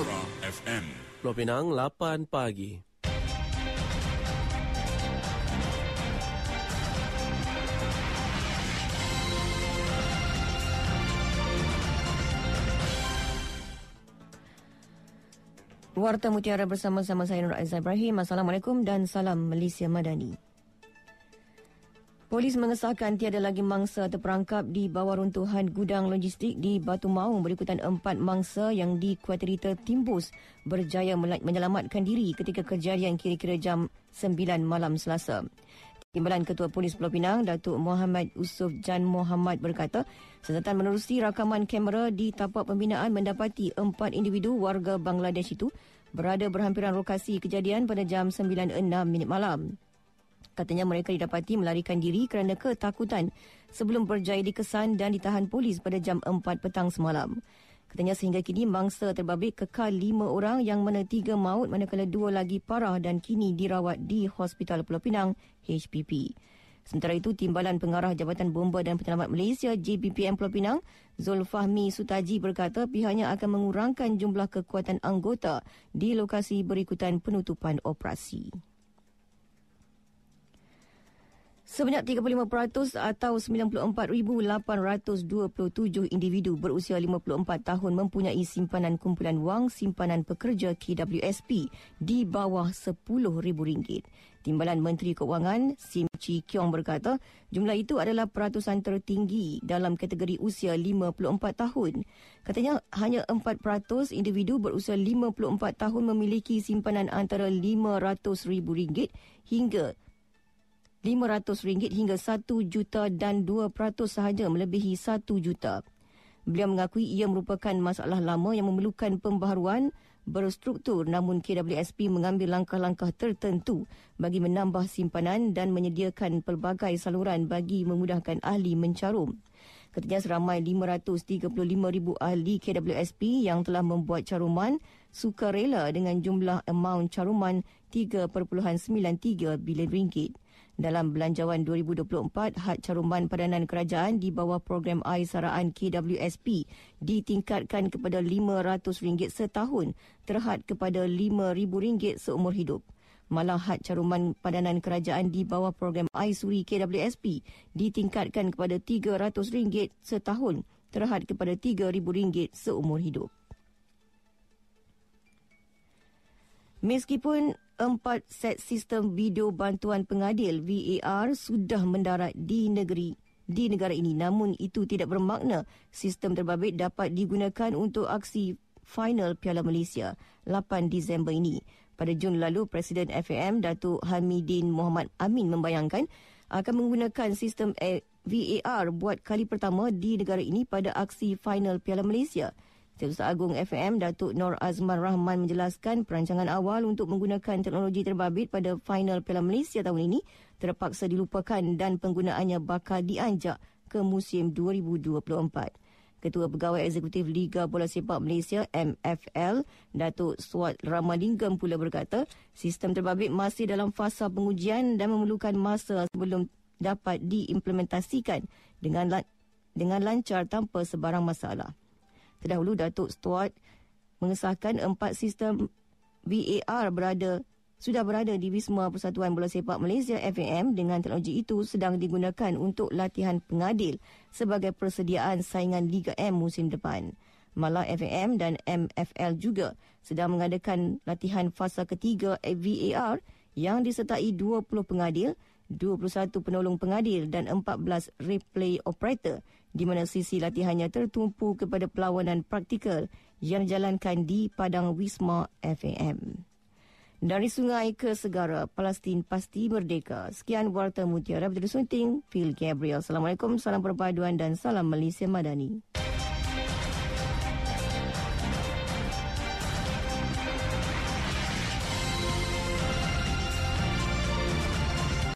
Sonora FM. Pulau Pinang, 8 pagi. Warta Mutiara bersama-sama saya Nur Aizah Ibrahim. Assalamualaikum dan salam Malaysia Madani. Polis mengesahkan tiada lagi mangsa terperangkap di bawah runtuhan gudang logistik di Batu Maung berikutan empat mangsa yang dikuatiri tertimbus berjaya menyelamatkan diri ketika kejadian kira-kira jam 9 malam Selasa. Timbalan Ketua Polis Pulau Pinang, Datuk Muhammad Usuf Jan Muhammad berkata, sesuatu menerusi rakaman kamera di tapak pembinaan mendapati empat individu warga Bangladesh itu berada berhampiran lokasi kejadian pada jam 9.06 minit malam. Katanya mereka didapati melarikan diri kerana ketakutan sebelum berjaya dikesan dan ditahan polis pada jam 4 petang semalam. Katanya sehingga kini mangsa terbabit kekal lima orang yang mana tiga maut manakala dua lagi parah dan kini dirawat di Hospital Pulau Pinang HPP. Sementara itu, Timbalan Pengarah Jabatan Bomba dan Penyelamat Malaysia JBPM Pulau Pinang, Zulfahmi Sutaji berkata pihaknya akan mengurangkan jumlah kekuatan anggota di lokasi berikutan penutupan operasi. Sebanyak 35% atau 94,827 individu berusia 54 tahun mempunyai simpanan kumpulan wang simpanan pekerja KWSP di bawah RM10,000. Timbalan Menteri Keuangan Sim Chi Kiong berkata jumlah itu adalah peratusan tertinggi dalam kategori usia 54 tahun. Katanya hanya 4% individu berusia 54 tahun memiliki simpanan antara RM500,000 hingga RM500 hingga 1 juta dan 2% sahaja melebihi 1 juta. Beliau mengakui ia merupakan masalah lama yang memerlukan pembaharuan berstruktur namun KWSP mengambil langkah-langkah tertentu bagi menambah simpanan dan menyediakan pelbagai saluran bagi memudahkan ahli mencarum. Katanya seramai 535,000 ahli KWSP yang telah membuat caruman sukarela dengan jumlah amount caruman 3.93 bilion ringgit. Dalam belanjawan 2024, had caruman padanan kerajaan di bawah program air saraan KWSP ditingkatkan kepada RM500 setahun terhad kepada RM5,000 seumur hidup. Malah had caruman padanan kerajaan di bawah program air suri KWSP ditingkatkan kepada RM300 setahun terhad kepada RM3,000 seumur hidup. Meskipun empat set sistem video bantuan pengadil VAR sudah mendarat di negeri di negara ini namun itu tidak bermakna sistem terbabit dapat digunakan untuk aksi final Piala Malaysia 8 Disember ini. Pada Jun lalu, Presiden FAM Datuk Hamidin Muhammad Amin membayangkan akan menggunakan sistem VAR buat kali pertama di negara ini pada aksi final Piala Malaysia. Setiausaha Agung FAM Datuk Nor Azman Rahman menjelaskan perancangan awal untuk menggunakan teknologi terbabit pada final Piala Malaysia tahun ini terpaksa dilupakan dan penggunaannya bakal dianjak ke musim 2024. Ketua Pegawai Eksekutif Liga Bola Sepak Malaysia MFL, Datuk Suat Ramalingam pula berkata, sistem terbabit masih dalam fasa pengujian dan memerlukan masa sebelum dapat diimplementasikan dengan dengan lancar tanpa sebarang masalah. Terdahulu Datuk Stuart mengesahkan empat sistem VAR berada sudah berada di Wisma Persatuan Bola Sepak Malaysia FAM dengan teknologi itu sedang digunakan untuk latihan pengadil sebagai persediaan saingan Liga M musim depan. Malah FAM dan MFL juga sedang mengadakan latihan fasa ketiga VAR yang disertai 20 pengadil, 21 penolong pengadil dan 14 replay operator di mana sisi latihannya tertumpu kepada perlawanan praktikal yang dijalankan di Padang Wisma FAM. Dari sungai ke segara, Palestin pasti merdeka. Sekian Warta Mutiara dari Sunting, Phil Gabriel. Assalamualaikum, salam perpaduan dan salam Malaysia Madani.